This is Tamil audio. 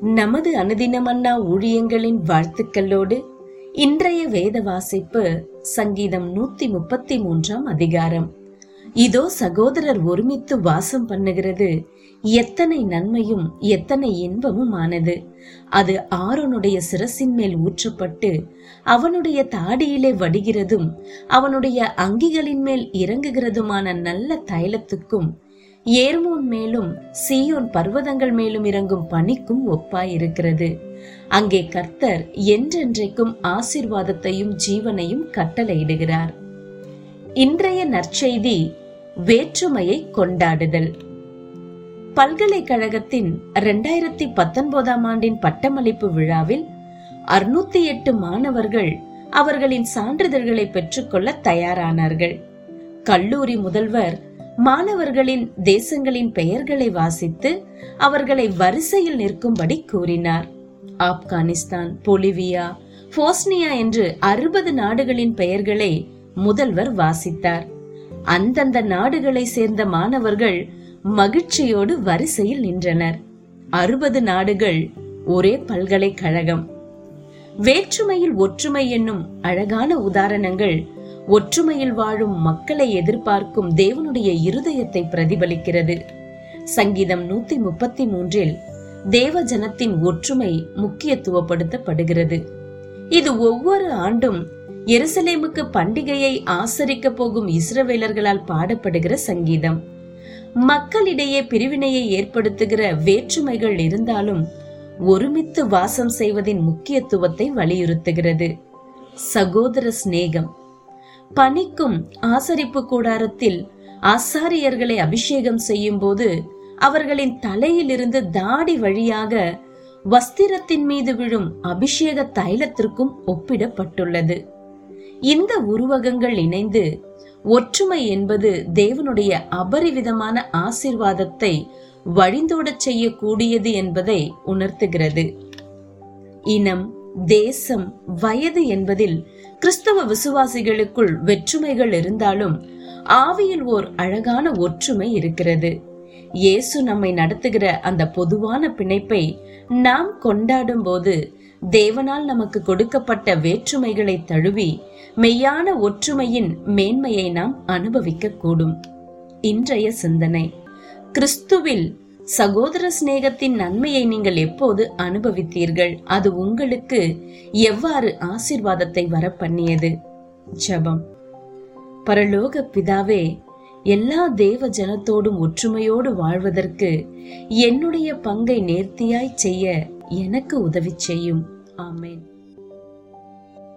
நமது அனுதினமன்னா ஊழியங்களின் வாழ்த்துக்களோடு இன்றைய வேத வாசிப்பு சங்கீதம் நூத்தி முப்பத்தி மூன்றாம் அதிகாரம். இதோ சகோதரர் ஒருமித்து வாசம் பண்ணுகிறது. எத்தனை நன்மையும் எத்தனை இன்பமும் ஆனது அது ஆரோனுடைய சிரசின் மேல் ஊற்றப்பட்டு அவனுடைய தாடியிலே வடிகிறதும் அவனுடைய அங்கிகளின் மேல் இறங்குகிறதுமான நல்ல தைலத்துக்கும் ஏர்மோன் மேலும் சீயோன் பர்வதங்கள் மேலும் இறங்கும் பணிக்கும் ஒப்பாயிருக்கிறது. அங்கே கர்த்தர் என்றென்றைக்கும் ஆசிர்வாதத்தையும் ஜீவனையும் கட்டளையிடுகிறார். இன்றைய நற்செய்தி வேற்றுமையை கொண்டாடுதல். பல்கலைக்கழகத்தின் இரண்டாயிரத்தி பத்தொன்பதாம் ஆண்டின் பட்டமளிப்பு விழாவில் அறுநூத்தி எட்டு மாணவர்கள் அவர்களின் சான்றிதழ்களை பெற்றுக்கொள்ள தயாரானார்கள். கல்லூரி முதல்வர் மாணவர்களின் தேசங்களின் பெயர்களை வாசித்து அவர்களை வரிசையில் நிற்கும்படி கூறினார். ஆப்கானிஸ்தான் பொலிவியா போஸ்னியா என்று அறுபது நாடுகளின் பெயர்களை முதல்வர் வாசித்தார். அந்தந்த நாடுகளை சேர்ந்த மாணவர்கள் மகிழ்ச்சியோடு வரிசையில் நின்றனர். அறுபது நாடுகள் ஒரே பல்கலைக்கழகம். வேற்றுமையில் ஒற்றுமை என்னும் அழகான உதாரணங்கள் ஒற்றுமையில் வாழும் மக்களை எதிர்பார்க்கும் தேவனுடைய இருதயத்தை பிரதிபலிக்கிறது. சங்கீதம் நூத்தி முப்பத்தி மூன்றில் தேவ ஜனத்தின் ஒற்றுமை முக்கியத்துவப்படுத்தப்படுகிறது. இது ஒவ்வொரு ஆண்டும் எருசலேமுக்கு பண்டிகையை ஆசரிக்க போகும் இஸ்ரவேலர்களால் பாடப்படுகிற சங்கீதம். மக்களிடையே பிரிவினையை ஏற்படுத்துகிற வேற்றுமைகள் இருந்தாலும் ஒருமித்து வாசம் செய்வதின் முக்கியத்துவத்தை வலியுறுத்துகிறது. சகோதர சிநேகம் பணிக்கும் ஆசரிப்பு கூடாரத்தில் ஆசாரியர்களை அபிஷேகம் செய்யும் போது அவர்களின் தலையிலிருந்து தாடி வழியாக வஸ்திரத்தின் மீது விழும் அபிஷேக தைலத்திற்கும் ஒப்பிடப்பட்டுள்ளது. இந்த உருவகங்கள் இணைந்து ஒற்றுமை என்பது தேவனுடைய அபரிவிதமான ஆசிர்வாதத்தை வழிந்தோடச் செய்யக்கூடியது என்பதை உணர்த்துகிறது. இனம் தேசம் வயது என்பதில் கிறிஸ்தவ விசுவாசிகளுக்குள் வெற்றுமைகள் இருந்தாலும் ஆவியில் ஓர் அழகான ஒற்றுமை இருக்கிறது. இயேசு நம்மை நடத்துகிற அந்த பொதுவான பிணைப்பை நாம் கொண்டாடும் போது தேவனால் நமக்கு கொடுக்கப்பட்ட வேற்றுமைகளை தழுவி மெய்யான ஒற்றுமையின் மேன்மையை நாம் அனுபவிக்க கூடும் இன்றைய சிந்தனை. கிறிஸ்துவில் சகோதர சிநேகத்தின் நன்மையை நீங்கள் எப்போது அனுபவித்தீர்கள்? அது உங்களுக்கு எவ்வாறு ஆசிர்வாதத்தை வர பண்ணியது ஜபம். பரலோக பிதாவே எல்லா தேவ ஜனத்தோடும் ஒற்றுமையோடு வாழ்வதற்கு என்னுடைய பங்கை நேர்த்தியாய் செய்ய எனக்கு உதவி செய்யும். ஆமேன்.